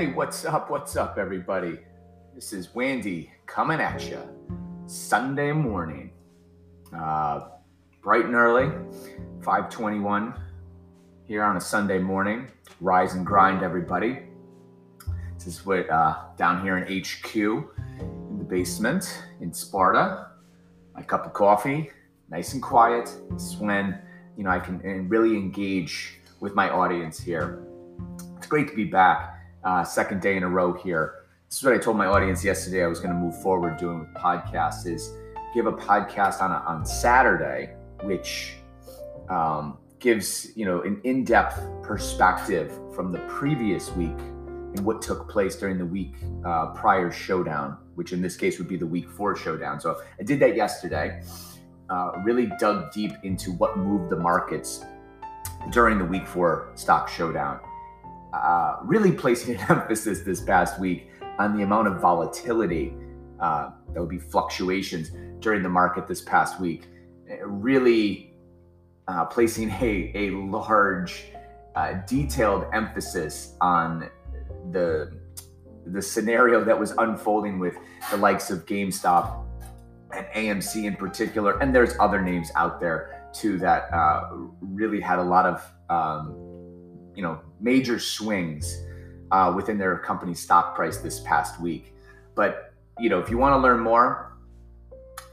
Hey, what's up? What's up, everybody? This is Wendy coming at you Sunday morning, uh, bright and early, 521 here on a Sunday morning. Rise and grind, everybody. This is what uh, down here in HQ in the basement in Sparta. My cup of coffee, nice and quiet. This is when you know I can really engage with my audience here. It's great to be back uh, second day in a row here. This is what I told my audience yesterday. I was going to move forward doing with podcasts is give a podcast on a, on Saturday, which um, gives you know an in-depth perspective from the previous week and what took place during the week uh, prior showdown, which in this case would be the week four showdown. So I did that yesterday. Uh, really dug deep into what moved the markets during the week four stock showdown uh, really placing an emphasis this past week on the amount of volatility uh, that would be fluctuations during the market this past week. Uh, really uh, placing a, a large, uh, detailed emphasis on the the scenario that was unfolding with the likes of GameStop and AMC in particular, and there's other names out there too that uh, really had a lot of um, you know major swings uh, within their company stock price this past week. But you know, if you want to learn more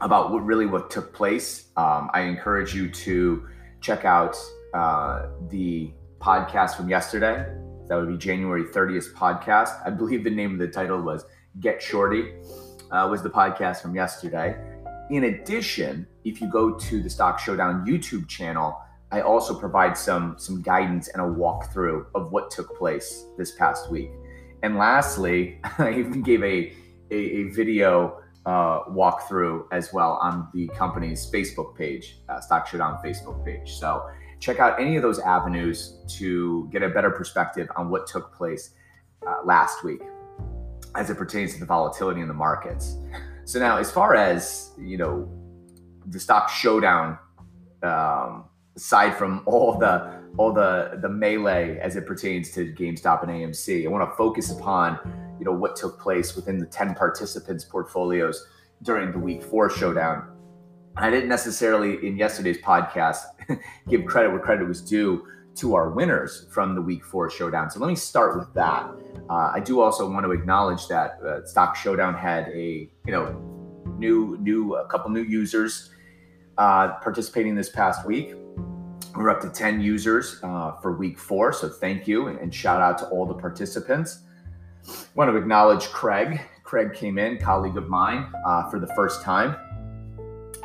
about what really what took place, um, I encourage you to check out uh, the podcast from yesterday. That would be January 30th podcast. I believe the name of the title was "Get Shorty." Uh, was the podcast from yesterday. In addition, if you go to the Stock Showdown YouTube channel, I also provide some some guidance and a walkthrough of what took place this past week. And lastly, I even gave a a, a video uh, walkthrough as well on the company's Facebook page, uh, Stock Showdown Facebook page. So check out any of those avenues to get a better perspective on what took place uh, last week as it pertains to the volatility in the markets. So now, as far as you know, the Stock Showdown. Um, aside from all the all the the melee as it pertains to GameStop and AMC. I want to focus upon you know what took place within the 10 participants portfolios during the week 4 showdown. I didn't necessarily in yesterday's podcast give credit where credit was due to our winners from the week 4 showdown. So let me start with that. Uh, I do also want to acknowledge that uh, Stock Showdown had a you know new new a couple new users uh, participating this past week. We're up to 10 users uh, for week four. So thank you and, shout out to all the participants. I want to acknowledge Craig. Craig came in, colleague of mine, uh, for the first time.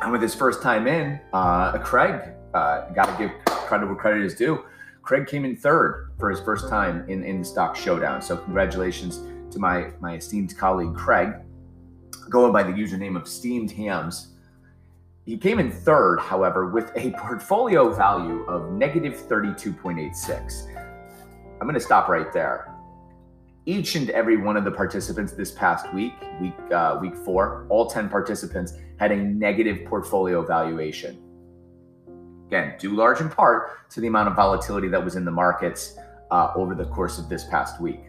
And with his first time in, uh, Craig, uh, got to give credit where credit is due. Craig came in third for his first time in, in the stock showdown. So congratulations to my, my esteemed colleague, Craig, going by the username of Steamed Hams he came in third, however, with a portfolio value of negative 32.86. I'm going to stop right there. Each and every one of the participants this past week, week uh, week four, all 10 participants had a negative portfolio valuation. Again, due large in part to the amount of volatility that was in the markets uh, over the course of this past week.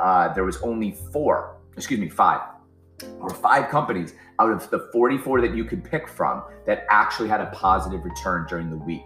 Uh, there was only four, excuse me, five or five companies out of the 44 that you could pick from that actually had a positive return during the week.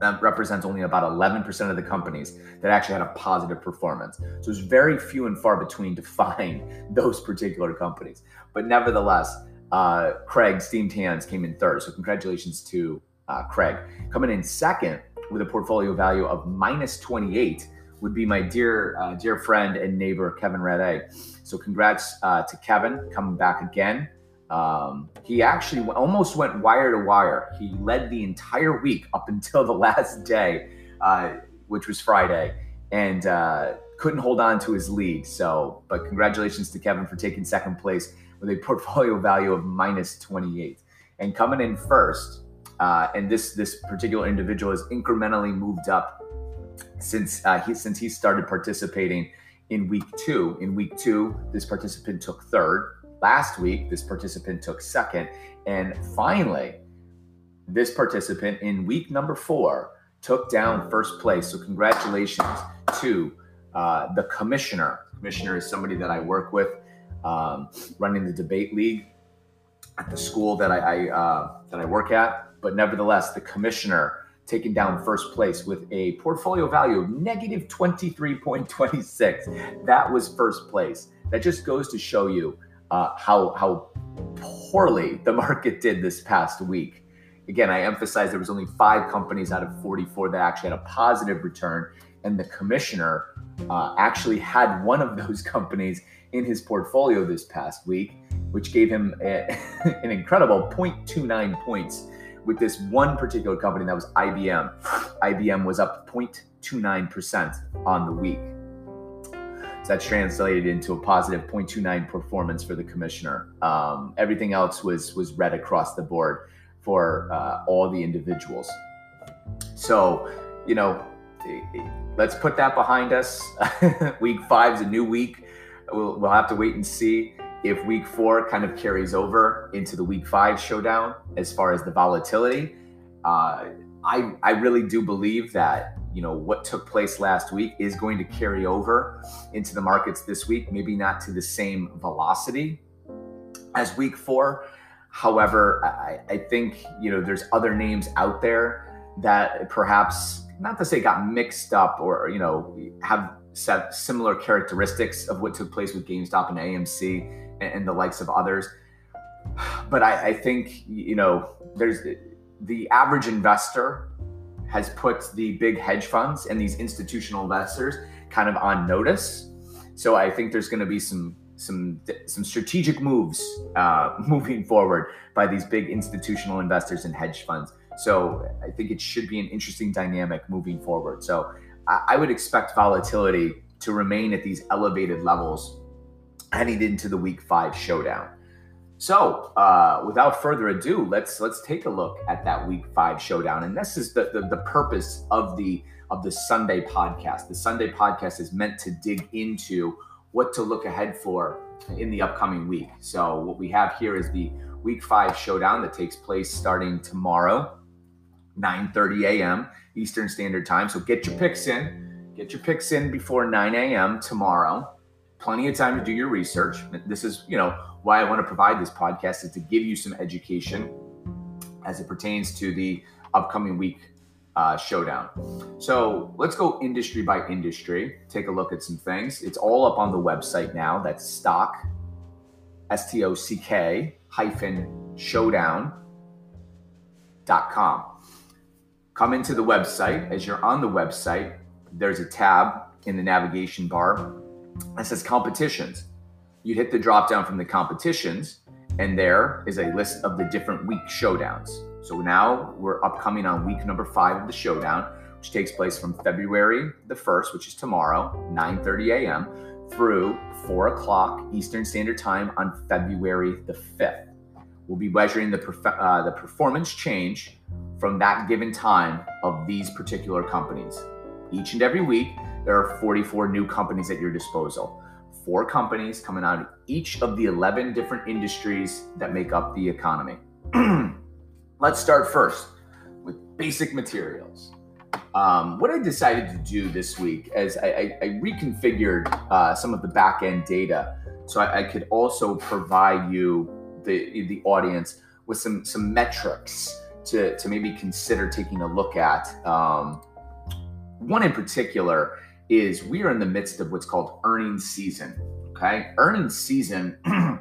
That represents only about 11% of the companies that actually had a positive performance. So it's very few and far between to find those particular companies. But nevertheless, uh, Craig Steamed Hams came in third. So congratulations to uh, Craig. Coming in second with a portfolio value of minus 28 would be my dear uh, dear friend and neighbor Kevin Rade. So congrats uh, to Kevin coming back again. Um, he actually almost went wire to wire. He led the entire week up until the last day, uh, which was Friday, and uh, couldn't hold on to his lead. So, but congratulations to Kevin for taking second place with a portfolio value of minus 28. And coming in first, uh, and this this particular individual has incrementally moved up since uh, he since he started participating in week two. In week two, this participant took third. Last week, this participant took second, and finally, this participant in week number four took down first place. So congratulations to Uh, the commissioner, commissioner is somebody that I work with, um, running the debate league at the school that I, I uh, that I work at. But nevertheless, the commissioner taking down first place with a portfolio value of negative 23.26. That was first place. That just goes to show you uh, how how poorly the market did this past week. Again, I emphasize there was only five companies out of 44 that actually had a positive return, and the commissioner uh, actually had one of those companies in his portfolio this past week, which gave him a, an incredible 0.29 points with this one particular company that was IBM. IBM was up 0.29% on the week. So that's translated into a positive 0.29 performance for the commissioner. Um, everything else was was red across the board for uh, all the individuals. So, you know, let's put that behind us. week five is a new week. We'll, we'll have to wait and see if week four kind of carries over into the week five showdown as far as the volatility. Uh, I, I really do believe that you know what took place last week is going to carry over into the markets this week maybe not to the same velocity as week four however i, I think you know there's other names out there that perhaps not to say got mixed up or you know have similar characteristics of what took place with GameStop and AMC and, the likes of others. But I, I think you know there's the average investor has put the big hedge funds and these institutional investors kind of on notice. So I think there's going to be some some some strategic moves uh, moving forward by these big institutional investors and hedge funds. So I think it should be an interesting dynamic moving forward. So I, I would expect volatility to remain at these elevated levels heading into the Week Five showdown. So, uh, without further ado, let's let's take a look at that Week Five showdown, and this is the, the the purpose of the of the Sunday podcast. The Sunday podcast is meant to dig into what to look ahead for in the upcoming week. So, what we have here is the Week Five showdown that takes place starting tomorrow, 9:30 a.m. Eastern Standard Time. So, get your picks in. Get your picks in before 9 a.m. tomorrow. Plenty of time to do your research. This is, you know why I want to provide this podcast is to give you some education as it pertains to the upcoming week uh, showdown. So let's go industry by industry, take a look at some things. It's all up on the website now. That's stock, S T O C K hyphen showdown.com. Come into the website. As you're on the website, there's a tab in the navigation bar that says competitions you'd hit the drop down from the competitions, and there is a list of the different week showdowns. So now we're upcoming on week number five of the showdown, which takes place from February the 1st, which is tomorrow, 9:30 a.m., through 4 o'clock Eastern Standard Time on February the 5th. We'll be measuring the, perf- uh, the performance change from that given time of these particular companies. Each and every week, there are 44 new companies at your disposal four companies coming out of each of the 11 different industries that make up the economy. Let's start first with basic materials. Um, what I decided to do this week is I, I, I reconfigured uh, some of the back end data so I, I, could also provide you, the, the audience, with some, some metrics to, to maybe consider taking a look at. Um, one in particular is we are in the midst of what's called earnings season. Okay. Earnings season,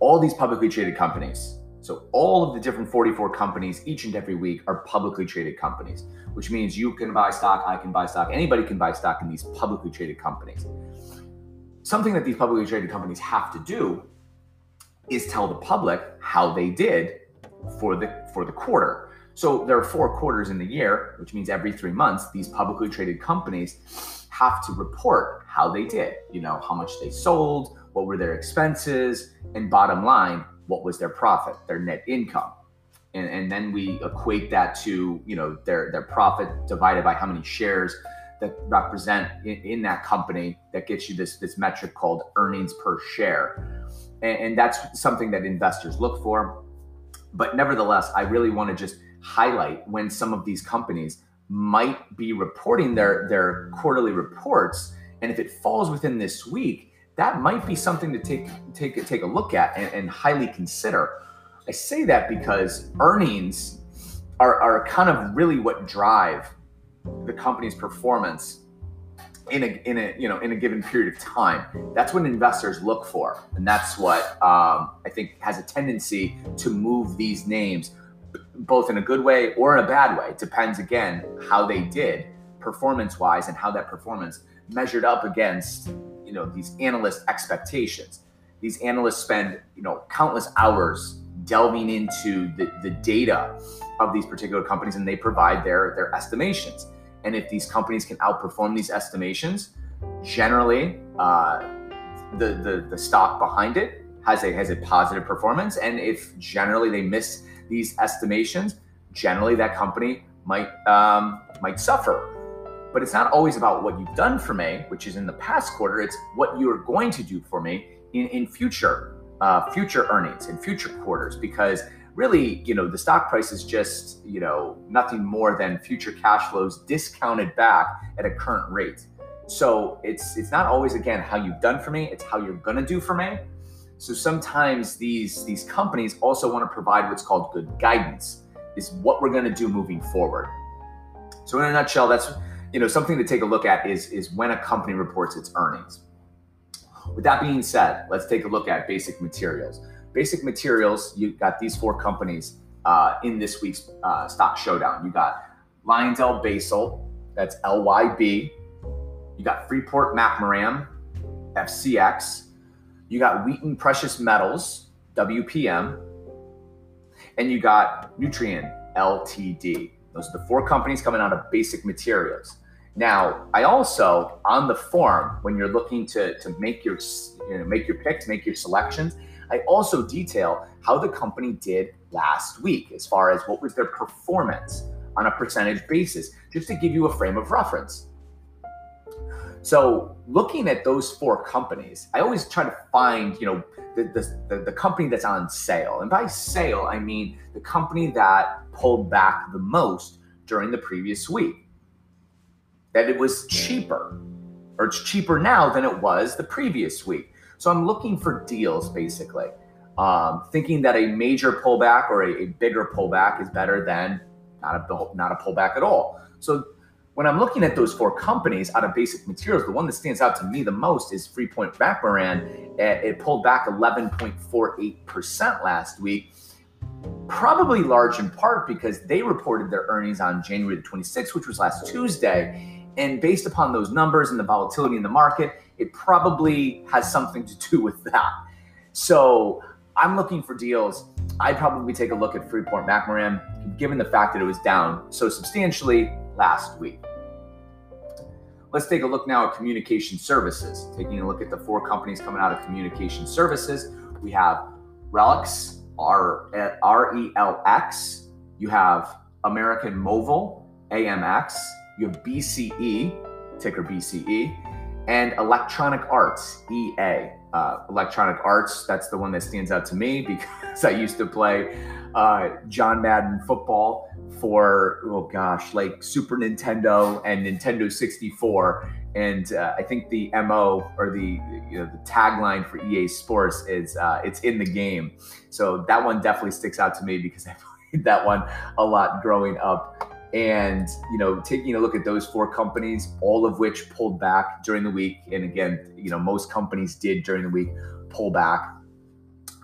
all these publicly traded companies. So, all of the different 44 companies each and every week are publicly traded companies, which means you can buy stock, I can buy stock, anybody can buy stock in these publicly traded companies. Something that these publicly traded companies have to do is tell the public how they did for the for the quarter. So there are four quarters in the year, which means every three months, these publicly traded companies have to report how they did. You know, how much they sold, what were their expenses, and bottom line, what was their profit, their net income. And, and then we equate that to, you know, their, their profit divided by how many shares that represent in, in that company that gets you this, this metric called earnings per share. And, and that's something that investors look for. But nevertheless, I really want to just highlight when some of these companies might be reporting their their quarterly reports, and if it falls within this week, that might be something to take take take a look at and, and highly consider. I say that because earnings are, are kind of really what drive the company's performance in a in a you know in a given period of time. That's what investors look for, and that's what um, I think has a tendency to move these names, both in a good way or in a bad way. It depends again how they did performance wise and how that performance measured up against you know these analyst expectations. These analysts spend you know countless hours delving into the, the data of these particular companies and they provide their their estimations and if these companies can outperform these estimations, generally uh, the, the the stock behind it has a has a positive performance. And if generally they miss these estimations, generally that company might um, might suffer. But it's not always about what you've done for me, which is in the past quarter. It's what you are going to do for me in in future uh, future earnings in future quarters because really, you know, the stock price is just, you know, nothing more than future cash flows discounted back at a current rate. So it's it's not always again how you've done for me, it's how you're gonna do for me. So sometimes these these companies also want to provide what's called good guidance, is what we're gonna do moving forward. So in a nutshell, that's you know something to take a look at is is when a company reports its earnings. With that being said, let's take a look at basic materials. Basic materials, you got these four companies uh, in this week's uh, stock showdown. You got LyondellBasell, that's LYB. You got Freeport McMoran, FCX. You got Wheaton Precious Metals, WPM. And you got Nutrien, LTD. Those are the four companies coming out of basic materials. Now, I also on the form when you're looking to to make your you know, make your picks, make your selections, I also detail how the company did last week as far as what was their performance on a percentage basis, just to give you a frame of reference. So, looking at those four companies, I always try to find, you know, the, the, the, company that's on sale. And by sale, I mean the company that pulled back the most during the previous week. That it was cheaper, or it's cheaper now than it was the previous week. So I'm looking for deals basically, um, thinking that a major pullback or a, a, bigger pullback is better than not a not a pullback at all. So when I'm looking at those four companies out of basic materials, the one that stands out to me the most is Freeport McMoran. It pulled back 11.48% last week, probably large in part because they reported their earnings on January the 26th, which was last Tuesday. And based upon those numbers and the volatility in the market, it probably has something to do with that. So I'm looking for deals. I'd probably take a look at Freeport McMoran, given the fact that it was down so substantially last week. Let's take a look now at communication services. Taking a look at the four companies coming out of communication services, we have RELX, R E L X. You have American Mobile, AMX. You have BCE, ticker BCE and Electronic Arts, EA. Uh, Electronic Arts, that's the one that stands out to me because I used to play uh, John Madden football for, oh gosh, like Super Nintendo and Nintendo 64. And uh, I think the MO or the you know the tagline for EA Sports is uh, it's in the game. So that one definitely sticks out to me because I played that one a lot growing up and you know taking a look at those four companies all of which pulled back during the week. And again you know most companies did during the week pull back.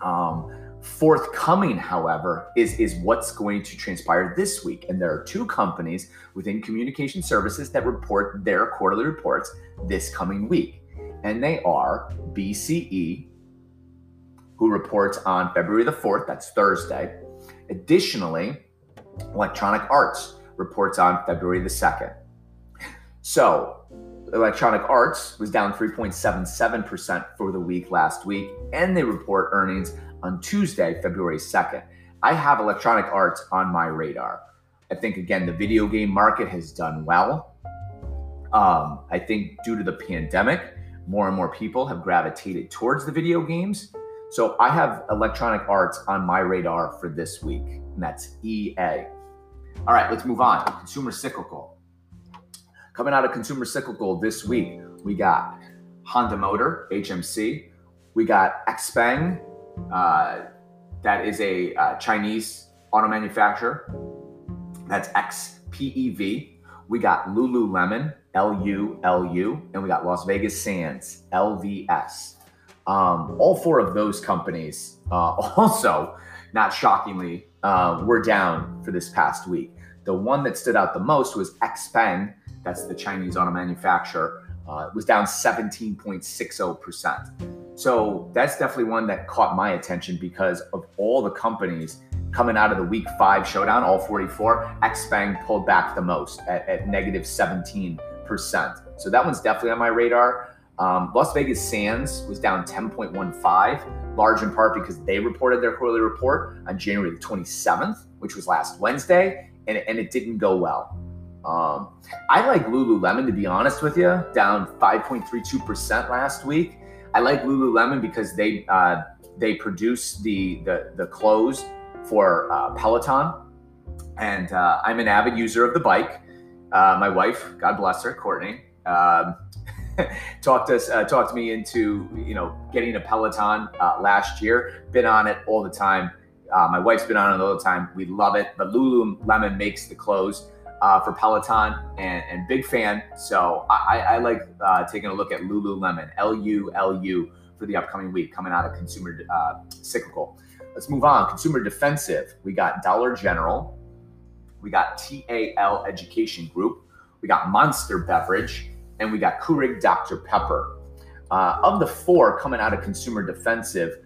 Um, forthcoming however is is what's going to transpire this week. And there are two companies within communication services that report their quarterly reports this coming week. And they are bce who reports on february the 4th that's thursday. Additionally electronic arts reports on February the 2nd. So, Electronic Arts was down 3.77% for the week last week, and they report earnings on Tuesday, February 2nd. I have Electronic Arts on my radar. I think, again, the video game market has done well. Um, I think due to the pandemic, more and more people have gravitated towards the video games. So I have Electronic Arts on my radar for this week, and that's EA. All right, let's move on. Consumer cyclical. Coming out of consumer cyclical this week, we got Honda Motor, HMC. We got Xpeng, uh, that is a uh, Chinese auto manufacturer. That's XPEV. We got Lululemon, L U L U, and we got Las Vegas Sands, LVS. Um, all four of those companies, uh, also, not shockingly, uh, were down for this past week. The one that stood out the most was Xpeng, that's the Chinese auto manufacturer, uh, was down 17.60%. So that's definitely one that caught my attention because of all the companies coming out of the week five showdown, all 44, Xpeng pulled back the most at, at negative 17%. So that one's definitely on my radar. Um, Las Vegas Sands was down 10.15, large in part because they reported their quarterly report on January the 27th, which was last Wednesday, and, and it didn't go well. Um, I like Lululemon, to be honest with you, down 5.32% last week. I like Lululemon because they uh, they produce the, the, the clothes for uh, Peloton, and uh, I'm an avid user of the bike. Uh, my wife, God bless her, Courtney, um, talked us uh, talked me into you know getting a Peloton uh, last year. Been on it all the time. Uh, my wife's been on it all the time. We love it. But Lululemon makes the clothes uh, for Peloton, and, and, big fan. So I, I like uh, taking a look at Lululemon, L U L U, for the upcoming week coming out of consumer uh, cyclical. Let's move on. Consumer defensive. We got Dollar General. We got TAL Education Group. We got Monster Beverage and we got Keurig Dr. Pepper. Uh, of the four coming out of consumer defensive,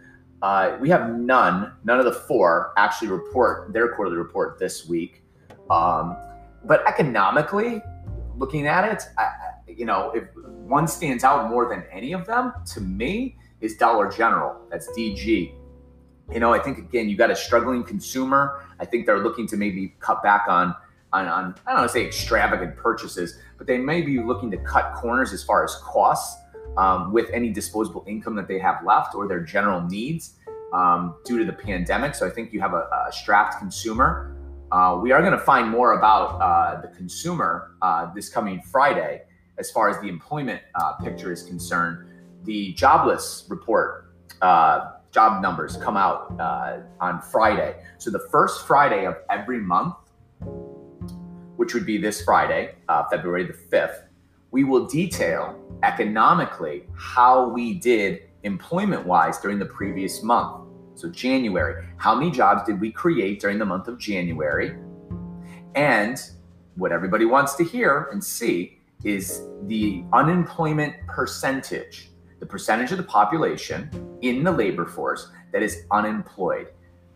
uh, we have none, none of the four actually report their quarterly report this week. Um, but economically, looking at it, I, you know, if one stands out more than any of them to me is Dollar General. That's DG. You know, I think again, you got a struggling consumer. I think they're looking to maybe cut back on on, on I don't want to say extravagant purchases, but they may be looking to cut corners as far as costs um, with any disposable income that they have left or their general needs um, due to the pandemic. So I think you have a, a strapped consumer. Uh, we are going to find more about uh, the consumer uh, this coming Friday as far as the employment uh, picture is concerned. The jobless report uh, job numbers come out uh, on Friday. So the first Friday of every month which would be this Friday, uh, February the 5th, we will detail economically how we did employment wise during the previous month. So, January, how many jobs did we create during the month of January? And what everybody wants to hear and see is the unemployment percentage, the percentage of the population in the labor force that is unemployed.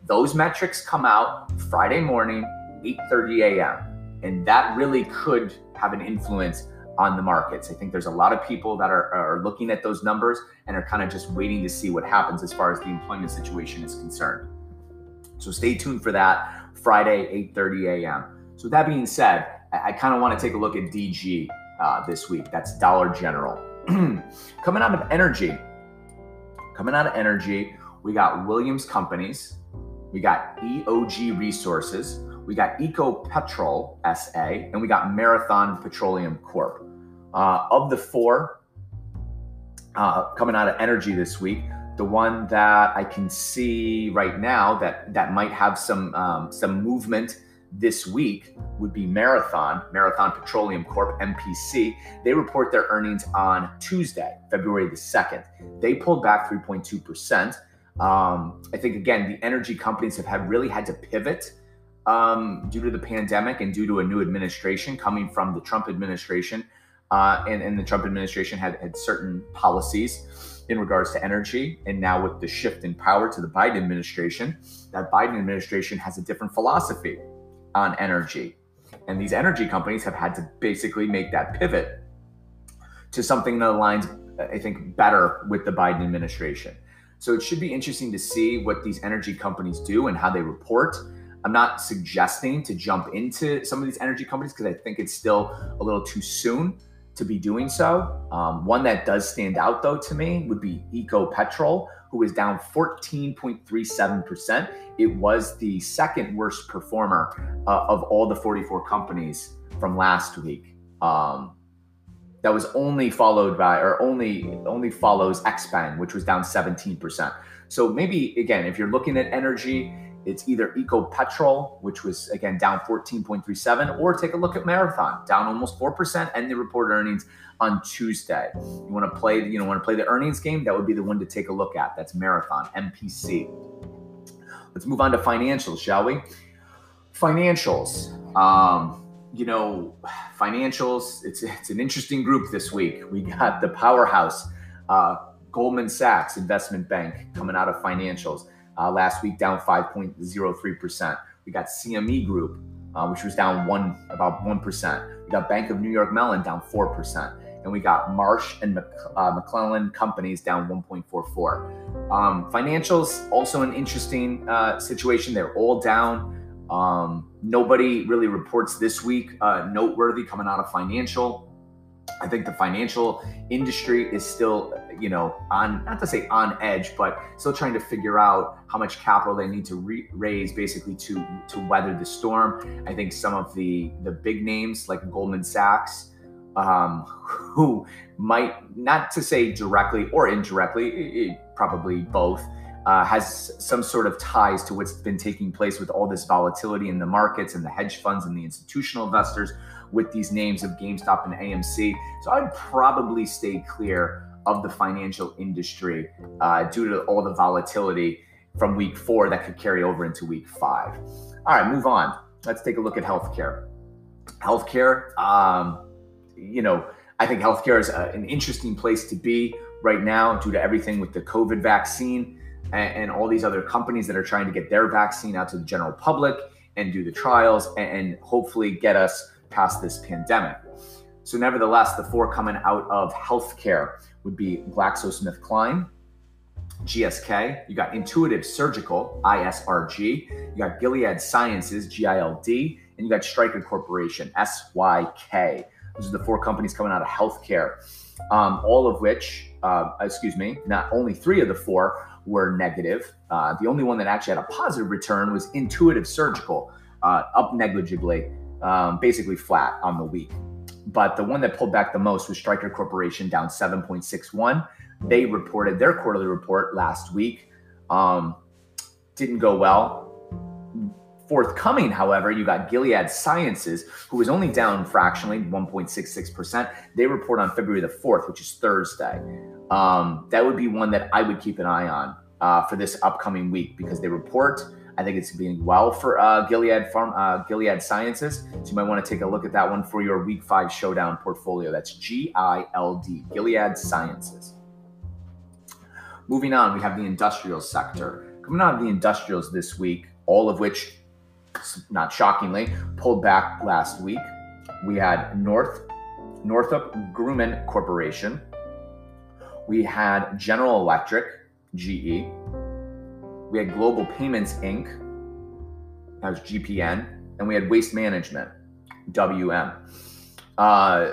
Those metrics come out Friday morning, 8:30 a.m and that really could have an influence on the markets. I think there's a lot of people that are, are looking at those numbers and are kind of just waiting to see what happens as far as the employment situation is concerned. So stay tuned for that Friday, 8:30 a.m. So that being said, I, I kind of want to take a look at DG uh, this week. That's Dollar General. coming out of energy, coming out of energy, we got Williams Companies, we got EOG Resources, we got Ecopetrol SA, and we got Marathon Petroleum Corp. Uh, of the four uh, coming out of energy this week, the one that I can see right now that that might have some um, some movement this week would be Marathon, Marathon Petroleum Corp, MPC. They report their earnings on Tuesday, February the 2nd. They pulled back 3.2%. Um, I think, again, the energy companies have had really had to pivot um, due to the pandemic and due to a new administration coming from the Trump administration. Uh, and, and the Trump administration had, had certain policies in regards to energy. And now, with the shift in power to the Biden administration, that Biden administration has a different philosophy on energy. And these energy companies have had to basically make that pivot to something that aligns, I think, better with the Biden administration. So it should be interesting to see what these energy companies do and how they report. I'm not suggesting to jump into some of these energy companies because I think it's still a little too soon to be doing so. Um, one that does stand out though to me would be Ecopetrol, who is down 14.37%. It was the second worst performer uh, of all the 44 companies from last week. Um, that was only followed by, or only only follows Xpeng, which was down 17%. So maybe again, if you're looking at energy, it's either Ecopetrol, which was again down 14.37, or take a look at Marathon, down almost 4%, and they reported earnings on Tuesday. You want to play, you know, want to play the earnings game, that would be the one to take a look at. That's Marathon, MPC. Let's move on to financials, shall we? Financials. Um, you know, financials, it's it's an interesting group this week. We got the powerhouse, uh, Goldman Sachs investment bank coming out of financials. Uh, last week, down 5.03%. We got CME Group, uh, which was down one about 1%. We got Bank of New York Mellon down 4%. And we got Marsh and Mc, uh, McLennan companies down 1.44. Um, financials, also an interesting uh, situation. They're all down. Um, nobody really reports this week uh, noteworthy coming out of financial. I think the financial industry is still, you know, on not to say on edge, but still trying to figure out how much capital they need to re- raise, basically to to weather the storm. I think some of the the big names like Goldman Sachs, um, who might not to say directly or indirectly, it, probably both, uh, has some sort of ties to what's been taking place with all this volatility in the markets and the hedge funds and the institutional investors with these names of GameStop and AMC. So I'd probably stay clear of the financial industry uh, due to all the volatility from week four that could carry over into week five. All right, move on. Let's take a look at healthcare. Healthcare, um, you know, I think healthcare is a, an interesting place to be right now due to everything with the COVID vaccine and, and, all these other companies that are trying to get their vaccine out to the general public and do the trials and, and hopefully get us past this pandemic. So, nevertheless, the four coming out of healthcare would be GlaxoSmithKline, GSK, you got Intuitive Surgical, ISRG, you got Gilead Sciences, GILD, and you got Stryker Corporation, SYK. Those are the four companies coming out of healthcare, um, all of which, uh, excuse me, not only three of the four were negative. Uh, the only one that actually had a positive return was Intuitive Surgical, uh, up negligibly um, basically flat on the week. But the one that pulled back the most was Stryker Corporation, down 7.61. They reported their quarterly report last week. Um, didn't go well. Forthcoming, however, you got Gilead Sciences, who was only down fractionally, 1.66%. They report on February the 4th, which is Thursday. Um, that would be one that I would keep an eye on uh, for this upcoming week because they report I think it's being well for uh, Gilead Farm, uh, Gilead Sciences. So you might want to take a look at that one for your Week Five Showdown portfolio. That's G I L D, Gilead Sciences. Moving on, we have the industrial sector. Coming out of the industrials this week, all of which, not shockingly, pulled back last week. We had North Northrop Grumman Corporation. We had General Electric, GE. We had Global Payments Inc., that was GPN, and we had Waste Management, WM. Uh,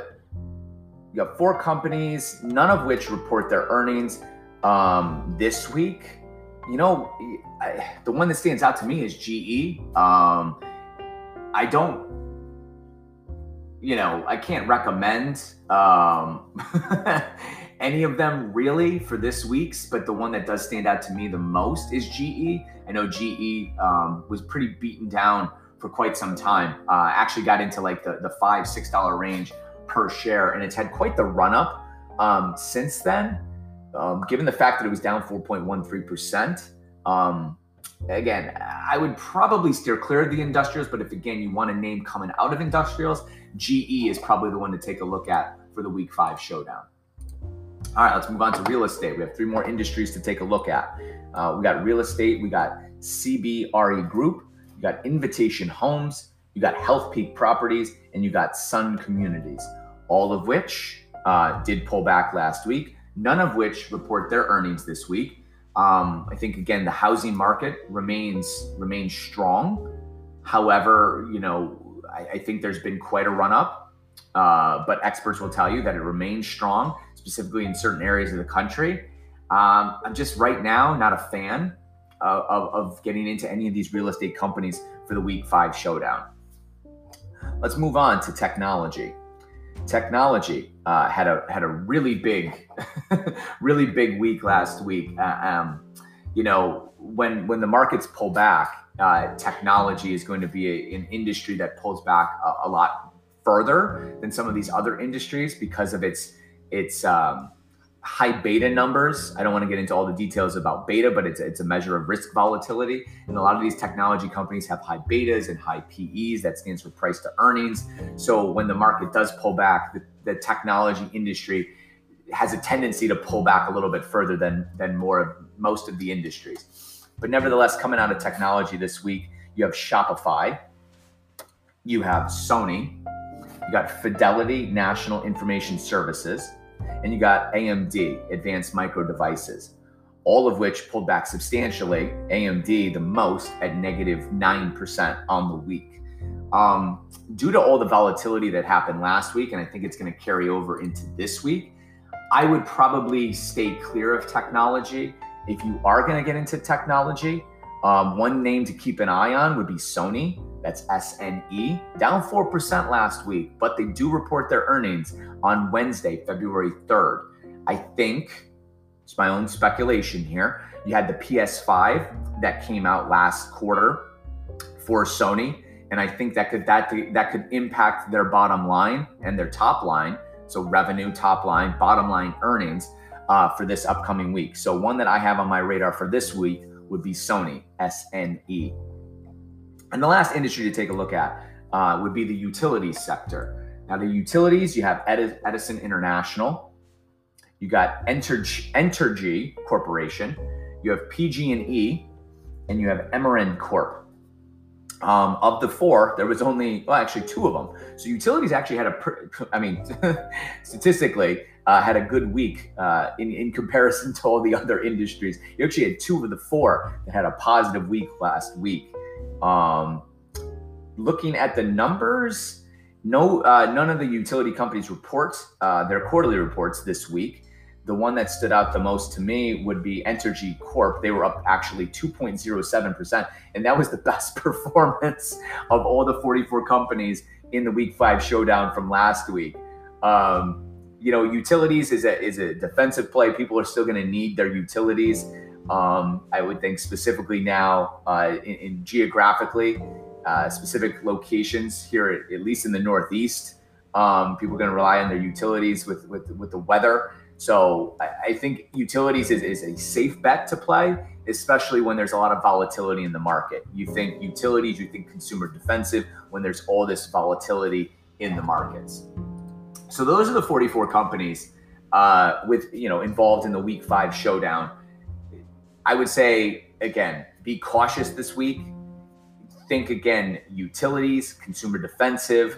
you got four companies, none of which report their earnings um, this week. You know, I, the one that stands out to me is GE. Um, I don't, you know, I can't recommend um, any of them really for this week's, but the one that does stand out to me the most is GE. I know GE um, was pretty beaten down for quite some time. Uh, actually got into like the, the five, six dollar range per share, and it's had quite the run up um, since then. Um, given the fact that it was down 4.13%, um, again, I would probably steer clear of the industrials, but if again you want a name coming out of industrials, GE is probably the one to take a look at for the week five showdown. All right, let's move on to real estate. We have three more industries to take a look at. Uh, we got real estate, we got CBRE Group, you got Invitation Homes, you got Healthpeak Properties, and you got Sun Communities, all of which uh, did pull back last week, none of which report their earnings this week. Um, I think again the housing market remains remains strong. However, you know I, I think there's been quite a run up uh, but experts will tell you that it remains strong, specifically in certain areas of the country. Um, I'm just right now not a fan of, of, getting into any of these real estate companies for the week five showdown. Let's move on to technology. Technology uh, had a had a really big, really big week last week. Uh, um, you know, when when the markets pull back, uh, technology is going to be a, an industry that pulls back a, a, lot further than some of these other industries because of its its um, high beta numbers. I don't want to get into all the details about beta, but it's, it's a measure of risk volatility. And a lot of these technology companies have high betas and high PEs. That stands for price to earnings. So when the market does pull back, the, the technology industry has a tendency to pull back a little bit further than, than more of most of the industries. But nevertheless, coming out of technology this week, you have Shopify, you have Sony, you got Fidelity National Information Services, and you got AMD, Advanced Micro Devices, all of which pulled back substantially. AMD the most at negative 9% on the week. Um, due to all the volatility that happened last week, and I think it's going to carry over into this week, I would probably stay clear of technology. If you are going to get into technology, um, one name to keep an eye on would be Sony. That's SNE, down 4% last week, but they do report their earnings on Wednesday, February 3rd. I think, it's my own speculation here, you had the PS5 that came out last quarter for Sony, and I think that could that that could impact their bottom line and their top line, so revenue, top line, bottom line earnings uh, for this upcoming week. So one that I have on my radar for this week would be Sony, SNE. And the last industry to take a look at uh, would be the utility sector. Now, the utilities, you have Edison International, you got Entergy, Entergy Corporation, you have PG&E, and you have Ameren Corp. Um, of the four, there was only well, actually two of them. So utilities actually had a, I mean, statistically, uh, had a good week uh, in in comparison to all the other industries. You actually had two of the four that had a positive week last week. Um, looking at the numbers, no, uh, none of the utility companies report uh, their quarterly reports this week. The one that stood out the most to me would be Entergy Corp. They were up actually 2.07%, and that was the best performance of all the 44 companies in the Week Five showdown from last week. Um, you know, utilities is a is a defensive play. People are still going to need their utilities. Um, I would think specifically now, uh, in, in, geographically, uh, specific locations here, at least in the Northeast, um, people are going to rely on their utilities with with, with the weather. So I, I think utilities is, is a safe bet to play, especially when there's a lot of volatility in the market. You think utilities, you think consumer defensive when there's all this volatility in the markets. So those are the 44 companies uh, with you know involved in the Week Five showdown. I would say again, be cautious this week. Think again, utilities, consumer defensive,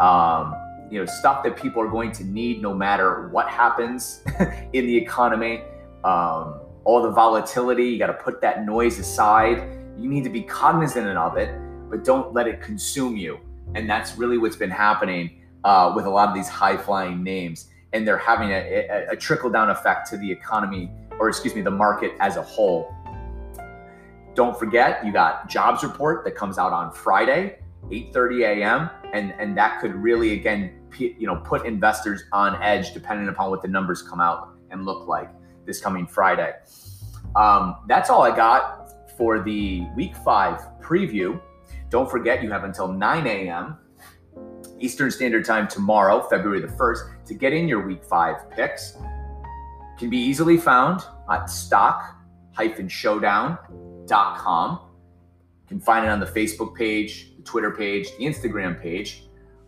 um, you know, stuff that people are going to need no matter what happens in the economy. Um, all the volatility, you got to put that noise aside. You need to be cognizant of it, but don't let it consume you. And that's really what's been happening uh, with a lot of these high flying names. And they're having a, a, a trickle down effect to the economy or excuse me, the market as a whole. Don't forget, you got jobs report that comes out on Friday, 8:30 a.m. and and that could really again you know put investors on edge depending upon what the numbers come out and look like this coming Friday. Um, that's all I got for the week five preview. Don't forget, you have until 9 a.m. Eastern Standard Time tomorrow, February the 1st, to get in your week five picks can be easily found at stock-showdown.com. You can find it on the Facebook page, the Twitter page, the Instagram page.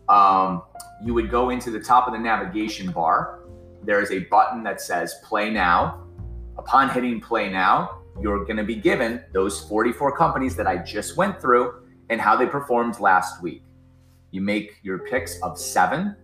Um, you would go into the top of the navigation bar. There is a button that says play now. Upon hitting play now, you're going to be given those 44 companies that I just went through and how they performed last week. You make your picks of seven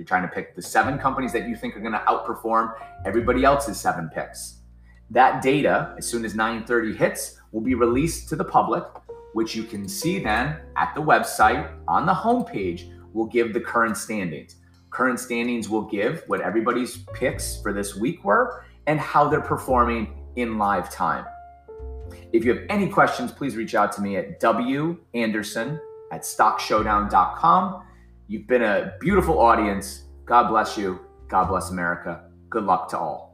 you're trying to pick the seven companies that you think are going to outperform everybody else's seven picks. That data, as soon as 9:30 hits, will be released to the public, which you can see then at the website on the homepage will give the current standings. Current standings will give what everybody's picks for this week were and how they're performing in live time. If you have any questions, please reach out to me at W Anderson at stockshowdown.com. You've been a beautiful audience. God bless you. God bless America. Good luck to all.